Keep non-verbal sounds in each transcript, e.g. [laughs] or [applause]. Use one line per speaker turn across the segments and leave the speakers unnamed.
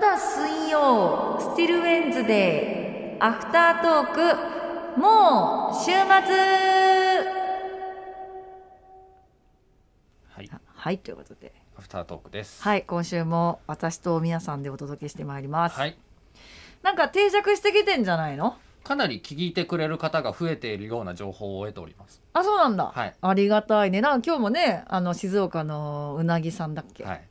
まだ水曜スティルウェンズデーアフタートークもう週末。
はい、
はいということで。
アフタートークです。
はい今週も私と皆さんでお届けしてまいります、
はい、
なんか定着してきてんじゃないの？
かなり聞いてくれる方が増えているような情報を得ております。
あそうなんだ、
はい。
ありがたいね。なんか今日もねあの静岡のうなぎさんだっけ、
はい、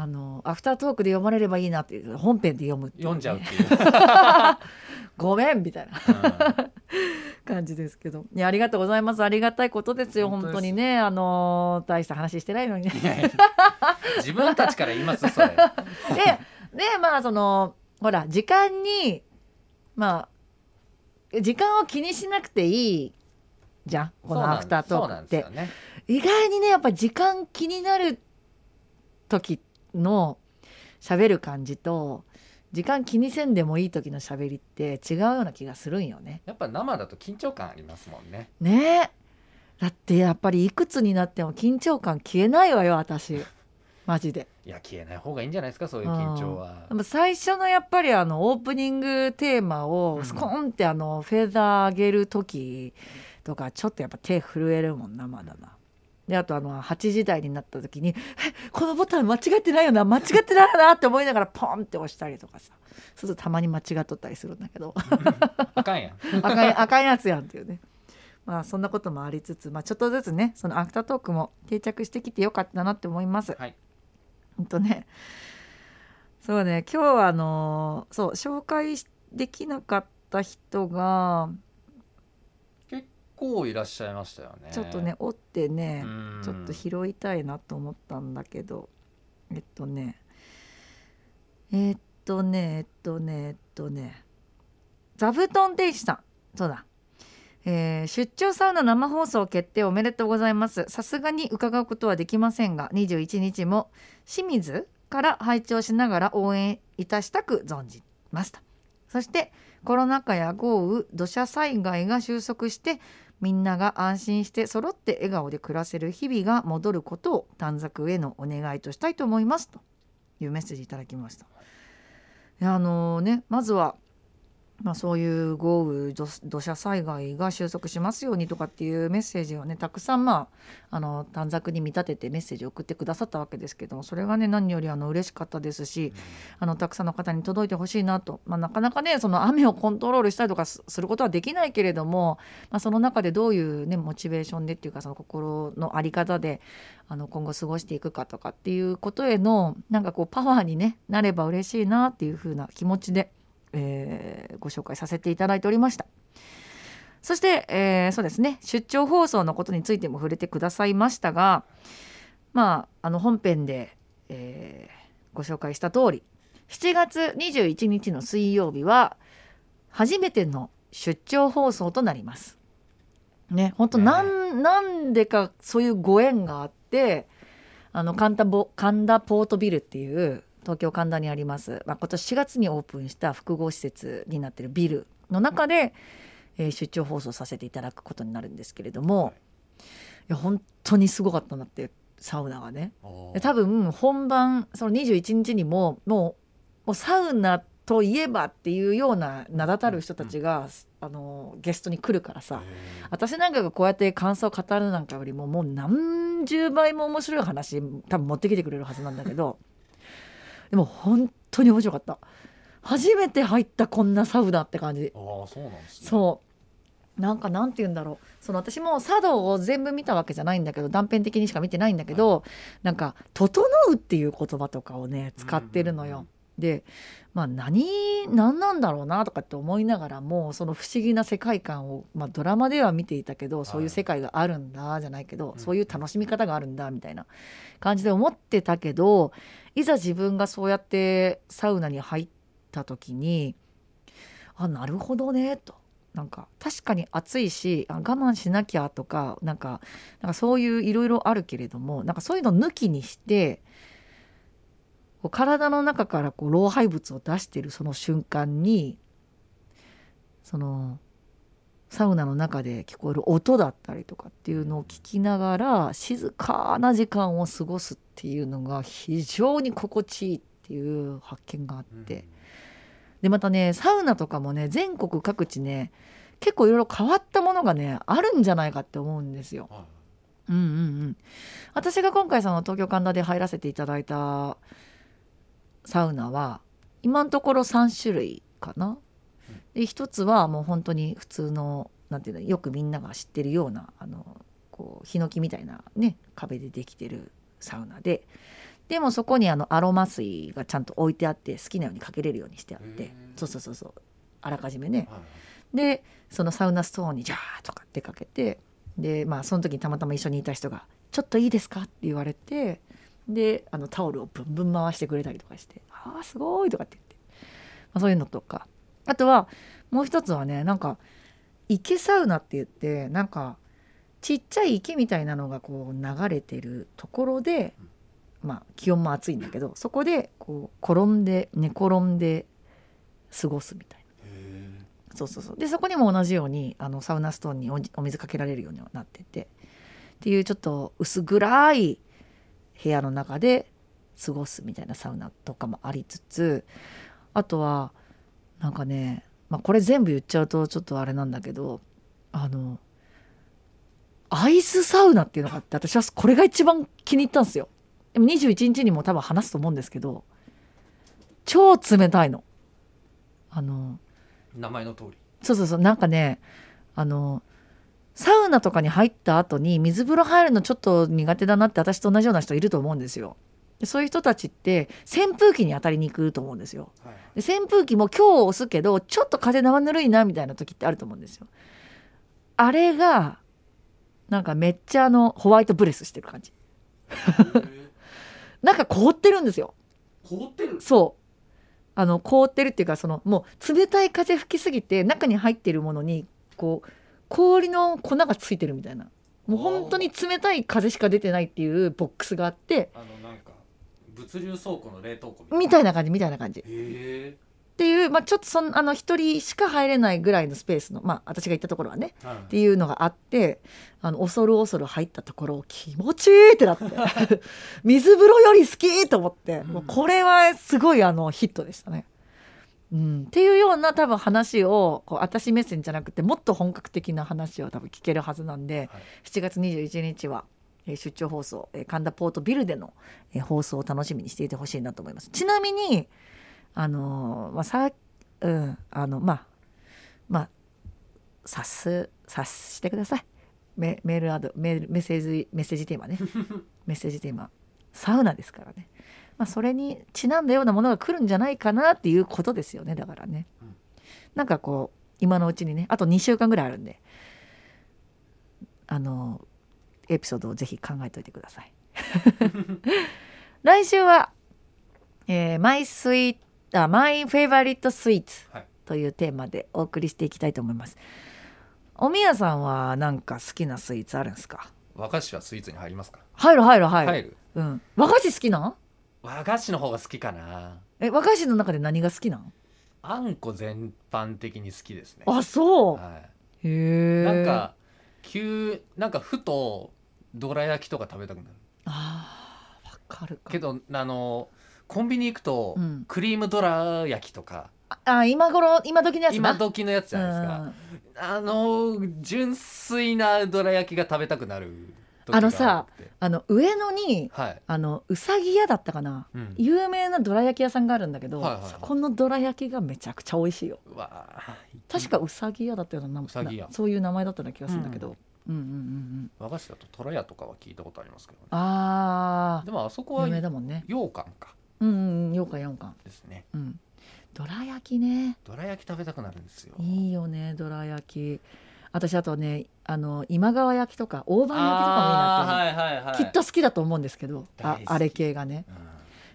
あのアフタートークで読まれればいいなっていう本編で読むね。
読んじゃうっていう。[laughs]
ごめんみたいな。
うん
感じですけど。いやありがとうございます。ありがたいことですよ
本当
にね。あのー大した話してないのにね。
自分たちから言いますそれ。
ででまあそのほら時間にまあ時間を気にしなくていいじゃん。このアフタートークって、
ね。
意外にねやっぱ時間気になる時の喋る感じと時間気にせんでもいい時の喋りって違うような気がするんよね。
やっぱ生だと緊張感ありますもんね。
ねえだってやっぱりいくつになっても緊張感消えないわよ私マジで。
いや消えない方がいいんじゃないですかそういう緊張は
で。も最初のやっぱりあのオープニングテーマ
うん
をスコーンってあのフェーダー上げる時とかちょっとやっぱ手震えるもんなまだな。であとあの8時台になった時に「えこのボタン間違ってないよな間違ってないよな」って思いながらポンって押したりとかさそうするとたまに間違っとったりするんだけど
あかんやん。
赤い赤いやつやんっていうね。まあそんなこともありつつ、まあ、ちょっとずつねそのアフタートークも定着してきてよかったなって思います。
はい。
ほんとねそうね今日はあのーそう紹介できなかった人が
結構いらっしゃいましたよね。
ちょっとね折ってね
うん。
ちょっと拾いたいなと思ったんだけどえっとねえっとねえっとねえっとね座布団天使さん。そうだ。えー出張サウナ生放送決定おめでとうございます。さすがに伺うことはできませんが21日も清水から拝聴しながら応援いたしたく存じますと。そしてコロナ禍や豪雨土砂災害が収束してみんなが安心して揃って笑顔で暮らせる日々が戻ることを短冊へのお願いとしたいと思いますというメッセージいただきました。あのねまずはまあ、そういう豪雨土土砂災害が収束しますようにとかっていうメッセージをねたくさんまああの短冊に見立ててメッセージを送ってくださったわけですけどそれがね何よりあの嬉しかったですしあのたくさんの方に届いてほしいなと、まあ、なかなかねその雨をコントロールしたりとかすすることはできないけれども、まあ、その中でどういう、ね、モチベーションでっていうかその心の在り方であの今後過ごしていくかとかっていうことへのなんかこうパワーに、ね、なれば嬉しいなっていう風な気持ちで、えーご紹介させていただいておりました。そして、えーそうですね出張放送のことについても触れてくださいましたがまああの本編で、えーご紹介した通り7月21日の水曜日は初めての出張放送となります。ね本当なん,、なんでかそういうご縁があってあの神田ボ神田ポートビルっていう東京神田にあります、まあ、今年4月にオープンした複合施設になってるビルの中で、えー出張放送させていただくことになるんですけれども、い、や本当にすごかったなってサウナがね。多分本番その21日にももうもうサウナといえばっていうような名だたる人たちが、あのゲストに来るからさ。私なんかがこうやって感想を語るなんかよりももう何十倍も面白い話多分持ってきてくれるはずなんだけどでも本当に面白かった。初めて入ったこんなサウナって感じ。
ああそうなんですね。
そう。なんかなんて言うんだろう。その私も茶道を全部見たわけじゃないんだけど断片的にしか見てないんだけど、なんか「整う」っていう言葉とかをね使ってるのよ。
うんうんうん
でまあ何何なんだろうなとかって思いながらもその不思議な世界観を、まあ、ドラマでは見ていたけどそういう世界があるんだじゃないけど、
うん。
そういう楽しみ方があるんだみたいな感じで思ってたけどいざ自分がそうやってサウナに入った時にあなるほどねと。なんか確かに暑いしあ我慢しなきゃとかなんかなんかそういういろいろあるけれどもなんかそういうの抜きにしてこう体の中からこう老廃物を出してるその瞬間にそのサウナの中で聞こえる音だったりとかっていうのを聞きながら静かな時間を過ごすっていうのが非常に心地いいっていう発見があって、でまたねサウナとかもね全国各地ね結構いろいろ変わったものがねあるんじゃないかって思うんですよ。
はい
うんうんうん、私が今回その東京神田で入らせていただいたサウナは今のところ3種類かな。で一つはもう本当に普通のなんていうのよくみんなが知ってるようなあのこうヒノキみたいなね壁でできてるサウナででもそこにあのアロマ水がちゃんと置いてあって好きなようにかけれるようにしてあってそうそうそうそうあらかじめね。
はい
でそのサウナストーンにジャーとかってかけてでまあその時にたまたま一緒にいた人が「ちょっといいですか?」って言われてであのタオルをブンブン回してくれたりとかして「ああすごい!」とかって言って、まあ、そういうのとかあとはもう一つはねなんか池サウナって言ってなんかちっちゃい池みたいなのがこう流れてるところでまあ気温も暑いんだけどそこでこう転んで寝転んで過ごすみたいな。
へ
そうそうそうでそこにも同じようにあのサウナストーンにおお水かけられるようにはなっててっていうちょっと薄暗い部屋の中で過ごすみたいなサウナとかもありつつあとはなんかね、まあ、これ全部言っちゃうとちょっとあれなんだけどあのアイスサウナっていうのがあって私はこれが一番気に入ったんですよ。でも21日にも多分話すと思うんですけど超冷たいの。あの
ー名前の通り
そうそうそうなんかねあのサウナとかに入った後に水風呂入るのちょっと苦手だなって私と同じような人いると思うんですよ。でそういう人たちって扇風機に当たりに行くと思うんですよ。
はい
で扇風機も今日押すけどちょっと風生ぬるいなみたいな時ってあると思うんですよ。あれがなんかめっちゃあのホワイトブレスしてる感じ。なんか凍ってるんですよ。
凍ってる？
そうあの凍ってるっていうかそのもう冷たい風吹きすぎて中に入ってるものにこう氷の粉がついてるみたいなもう本当に冷たい風しか出てないっていうボックスがあって
あのなんか物流倉庫の冷凍庫
みたいな。感じみたいな感じ。っていう、まあ、ちょっとそんあの一人しか入れないぐらいのスペースのまあ私が行ったところはね
はい。
っていうのがあってあの恐る恐る入ったところ気持ちいいってなって。[laughs] 水風呂より好きと思って、もうこれはすごいあのヒットでしたね。うん、っていうような多分話をこう私目線じゃなくてもっと本格的な話を多分聞けるはずなんで、
はい。
7月21日は、えー出張放送、えー神田ポートビルでの、えー放送を楽しみにしていてほしいなと思います。ちなみにあのーまあさうんあのまあまあ察す察してください。メメールアドメールメッセージメッセージテーマね。[laughs] メッセージテーマ。サウナですからね、まあ、それにちなんだようなものが来るんじゃないかなっていうことですよね。だからね、
うん。
なんかこう今のうちにねあと2週間ぐらいあるんで。あのエピソードをぜひ考えておいてください [laughs] 来週は、えー、マイスイートあマイフェイバリットスイーツ
はい
というテーマでお送りしていきたいと思います。おみやさんはなんか好きなスイーツあるんですか？
和菓子はスイーツに入りますか？
入る入る入る。
入る
うん。和菓子好きなん？
和菓子の方が好きかな
え和菓子の中で何が好きなん？
あんこ全般的に好きですね
あそう。
は
へ
い、
え。
なんか急なんかふとどら焼きとか食べたくなる。
あーわかるか。
けどあのコンビニ行くと、
うん。
クリームどら焼きとか。
ああ今頃今時のやつな。
今時のやつじゃないですか、
うん。
あの純粋などら焼きが食べたくなる
あのさあの上野に
はい、
あのうさぎ屋だったかな。
うん、
有名などら焼き屋さんがあるんだけど、
はいはいはい。
そこのどら焼きがめちゃくちゃ美味しいよ。確かうさぎ屋だったようなそういう名前だったような気がするんだけど、うん、うんうんうん
和菓子だととらやとかは聞いたことありますけど、ね、
あ
でもあそこ
あ
は
有名だもんね。
羊羹か。
うんうんうんようかんようかん
ですね。
うん。どら焼きね。
どら焼き食べたくなるんですよ。
いいよねどら焼き。私あとねあの今川焼きとか大判焼きとかもいいなって思う、
あーはいはいはい。
きっと好きだと思うんですけどああれ系がね。
うん。
い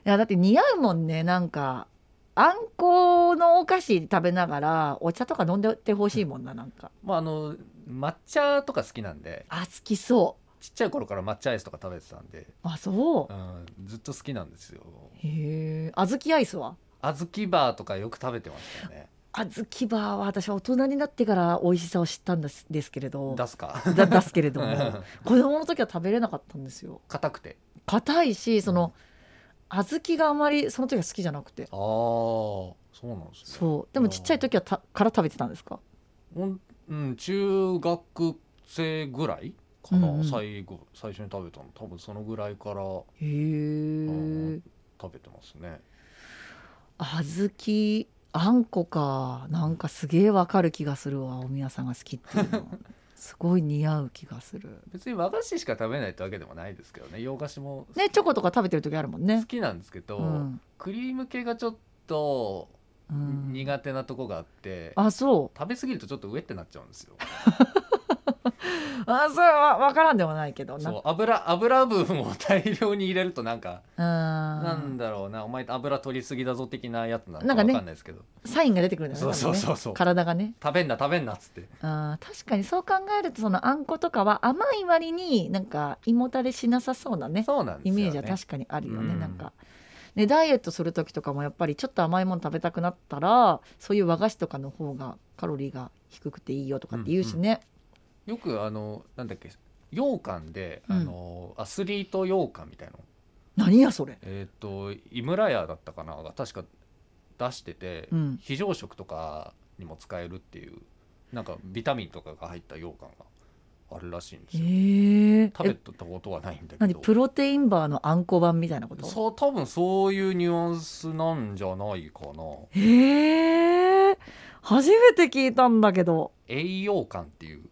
やだって似合うもんねなんかあんこのお菓子食べながらお茶とか飲んでってほしいもんななんか。
まああの抹茶とか好きなんで。
あ好きそ
ちっちゃい頃から抹茶アイスとか食べてたんで、
うあそう。
うん、ずっと好きなんですよ。
へえ。小豆アイスは？
小豆バーとかよく食べてましたよね。
小豆バーは私は大人になってから美味しさを知ったんですですけれど。
出すか？
だ出すけれども。[laughs] 子供の時は食べれなかったんですよ。
硬くて。
硬いしその、小豆があまりその時は好きじゃなくて。
ああそうなんですね。
そう。でもちっちゃい時はたから食べてたんですか？
うん中学生ぐらいかな、
うんうん。
最後最初に食べたの。多分そのぐらいから
へえ
食べてますね。
小豆あんこか。なんかすげえわかる気がするわお宮さんが好きっていうの [laughs] すごい似合う気がする。
別に和菓子しか食べないってわけでもないですけどね。洋菓子も
ねチョコとか食べてる時あるもん
好
ね
きなんですけど、
うん。
クリーム系がちょっと
うん。
苦手なとこがあって、
あそう。
食べ過ぎるとちょっと上ってなっちゃうんですよ [laughs] [laughs]
あそれは分からんでもないけどな
そう油油分を [laughs] 大量に入れるとなんか、
な
なんだろうなお前油取りすぎだぞ的なやつなんか
なんか
んないですけど、
サインが出てくるんだよね
そうそうそう
体がね。
食べんな食べんなっつって。
あー確かにそう考えるとそのあんことかは甘い割になんか胃もたれしなさそうなね
そうなんですよ、ね、
イメージは確かにあるよね、
うん。
なんか。ね、ダイエットする時とかもやっぱりちょっと甘いもの食べたくなったらそういう和菓子とかの方がカロリーが低くていいよとかって言うしね、
よくあのなんだっけ羊羹で、
うん。
あのアスリート羊羹みたいなの。
何やそれ。
えっ、と井村屋だったかなが確か出してて、
うん。
非常食とかにも使えるっていうなんかビタミンとかが入った羊羹があるらしいんです
へ
よ
え
食べたことはないんだけど。
何プロテインバーのあんこ版みたいなこと？
そう多分そういうニュアンスなんじゃないかな。
へえ初めて聞いたんだけど。
栄養感っていう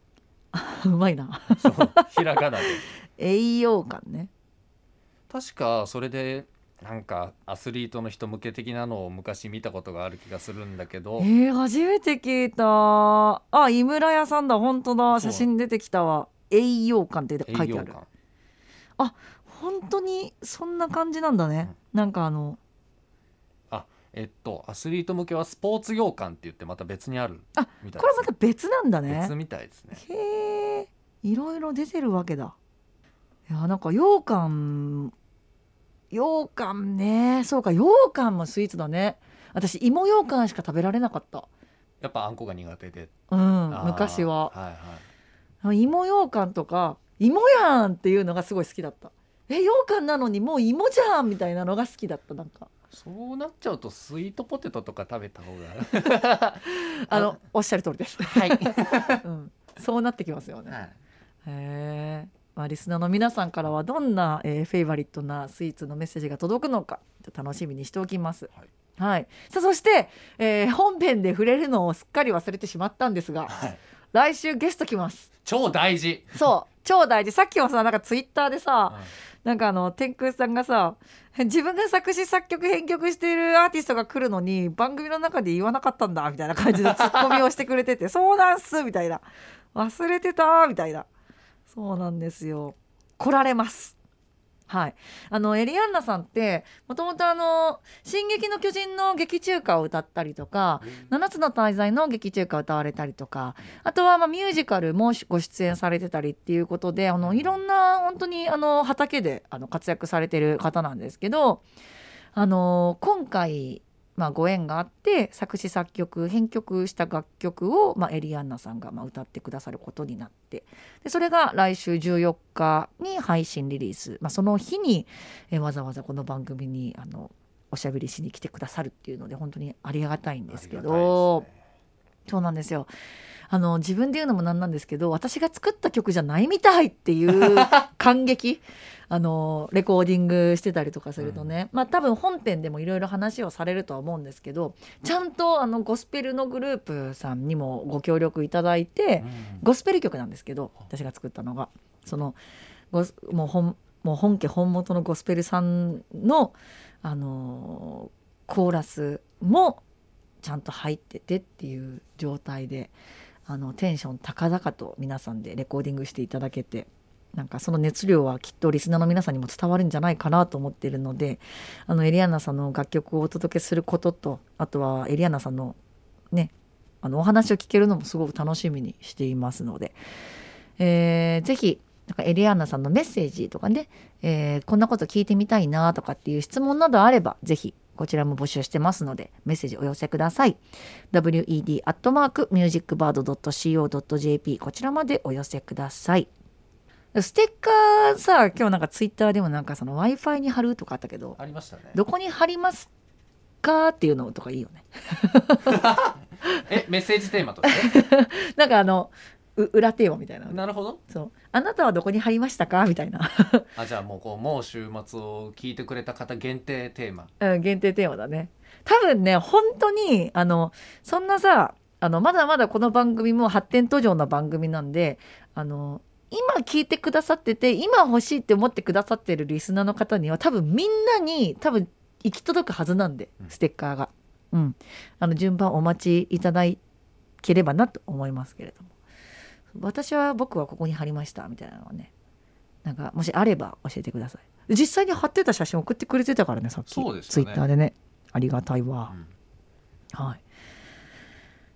[laughs]
うまいな。
そうひらがなで。[laughs]
栄養感ね。
確かそれでなんかアスリートの人向け的なのを昔見たことがある気がするんだけど。
えー、初めて聞いた。あ井村屋さんだ。本当だ。写真出てきたわ。栄養感って書いてある。
栄養感
本当にそんな感じなんだね、なんかあの
えっとアスリート向けはスポーツ羊羹って言ってまた別にある
あ
みたい
これまた別なんだね。
別みたいですね。
へえいろいろ出てるわけだ。いやなんか羊羹羊羹ね。そうか羊羹もスイーツだね。私芋羊羹しか食べられなかった。
やっぱあんこが苦手で、
うん昔は。
はいはい。
芋羊羹とか芋やんっていうのがすごい好きだったえ羊羹なのにもう芋じゃんみたいなのが好きだったなんか。
そうなっちゃうとスイートポテトとか食べた方が。[laughs]
あのおっしゃる通りです、
はい、[laughs]
うん、そうなってきますよね。
はい。
へえ、まあ、リスナーの皆さんからはどんな、えーフェイバリットなスイーツのメッセージが届くのか楽しみにしておきます。
はい。
はい、さあそして、えー本編で触れるのをすっかり忘れてしまったんですが
はい、
来週ゲスト来ます。
超大事、
そう。超大事。さっきもさなんかツイッターでさ
はい
なんかあの天空さんがさ [laughs] 自分が作詞作曲編曲しているアーティストが来るのに番組の中で言わなかったんだみたいな感じのツッコミをしてくれてて「そうなんす」みたいな「忘れてた」みたいな。そうなんですよ。来られますはい。あのエリアンナさんってもともとあの「進撃の巨人」の劇中歌を歌ったりとか「七つの大罪」の劇中歌を歌われたりとかあとはまあミュージカルもご出演されてたりっていうことであのいろんな本当にあの畑であの活躍されてる方なんですけどあの今回、まあ、ご縁があって作詞作曲編曲した楽曲を、まあ、エリアンナさんがまあ歌ってくださることになってでそれが来週14日に配信リリース、まあ、その日にえわざわざこの番組にあのおしゃべりしに来てくださるっていうので本当にありがたいんですけど。そうなんですよ。あの自分で言うのもなんなんですけど私が作った曲じゃないみたいっていう [laughs] 感激あのレコーディングしてたりとかするとね、まあ多分本編でもいろいろ話をされるとは思うんですけどちゃんとあのゴスペルのグループさんにもご協力いただいて、ゴスペル曲なんですけど私が作ったのが。そのゴスもう本もう本家本元のゴスペルさんの、あのーコーラスもちゃんと入っててっていう状態であのテンション高々と皆さんでレコーディングしていただけてなんかその熱量はきっとリスナーの皆さんにも伝わるんじゃないかなと思っているのであのエリアンナさんの楽曲をお届けすることとあとはエリアンナさんのねあのお話を聞けるのもすごく楽しみにしていますので、えーぜひなんかエリアンナさんのメッセージとかね、えーこんなこと聞いてみたいなとかっていう質問などあればぜひこちらも募集してますのでメッセージお寄せください。wed.musicbird.co.jp こちらまでお寄せください。ステッカーさ今日なんかツイッターでもなんかその w i f i に貼るとかあったけど
ありましたね。
どこに貼りますかっていうのとかいいよね。[laughs]
えメッセージテーマとして？[laughs]
なんかあのう裏テーマみたいな。
なるほど。
そう。あなたはどこに貼りましたか？みたいな、[laughs]
あじゃあもうこうもう週末を聞いてくれた方限定テーマ。
うん、限定テーマだね。多分ね本当にあのそんなさあのまだまだこの番組も発展途上の番組なんであの今聞いてくださってて今欲しいって思ってくださってるリスナーの方には多分みんなに多分行き届くはずなんで
うん。
ステッカーが、うん、あの順番お待ちいただければなと思いますけれども私は僕はここに貼りましたみたいなのはねなんかもしあれば教えてください。実際に貼ってた写真送ってくれてたからねさっき。
そうです
ツイッターでね。ありがたいわ。
う、ん。
はい。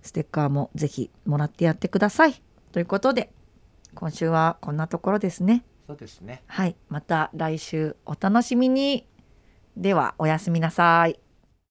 ステッカーもぜひもらってやってください。ということで今週はこんなところですね。
そうですね。
はい。また来週お楽しみに。ではおやすみなさい